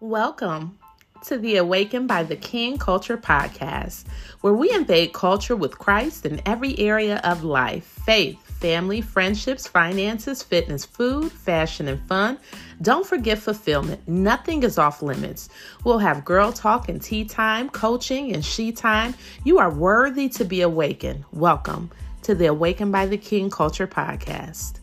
Welcome to the Awakened by the King Culture podcast, where we invade culture with Christ in every area of life faith, family, friendships, finances, fitness, food, fashion, and fun. Don't forget fulfillment. Nothing is off limits. We'll have girl talk and tea time, coaching and she time. You are worthy to be awakened. Welcome to the Awakened by the King Culture podcast.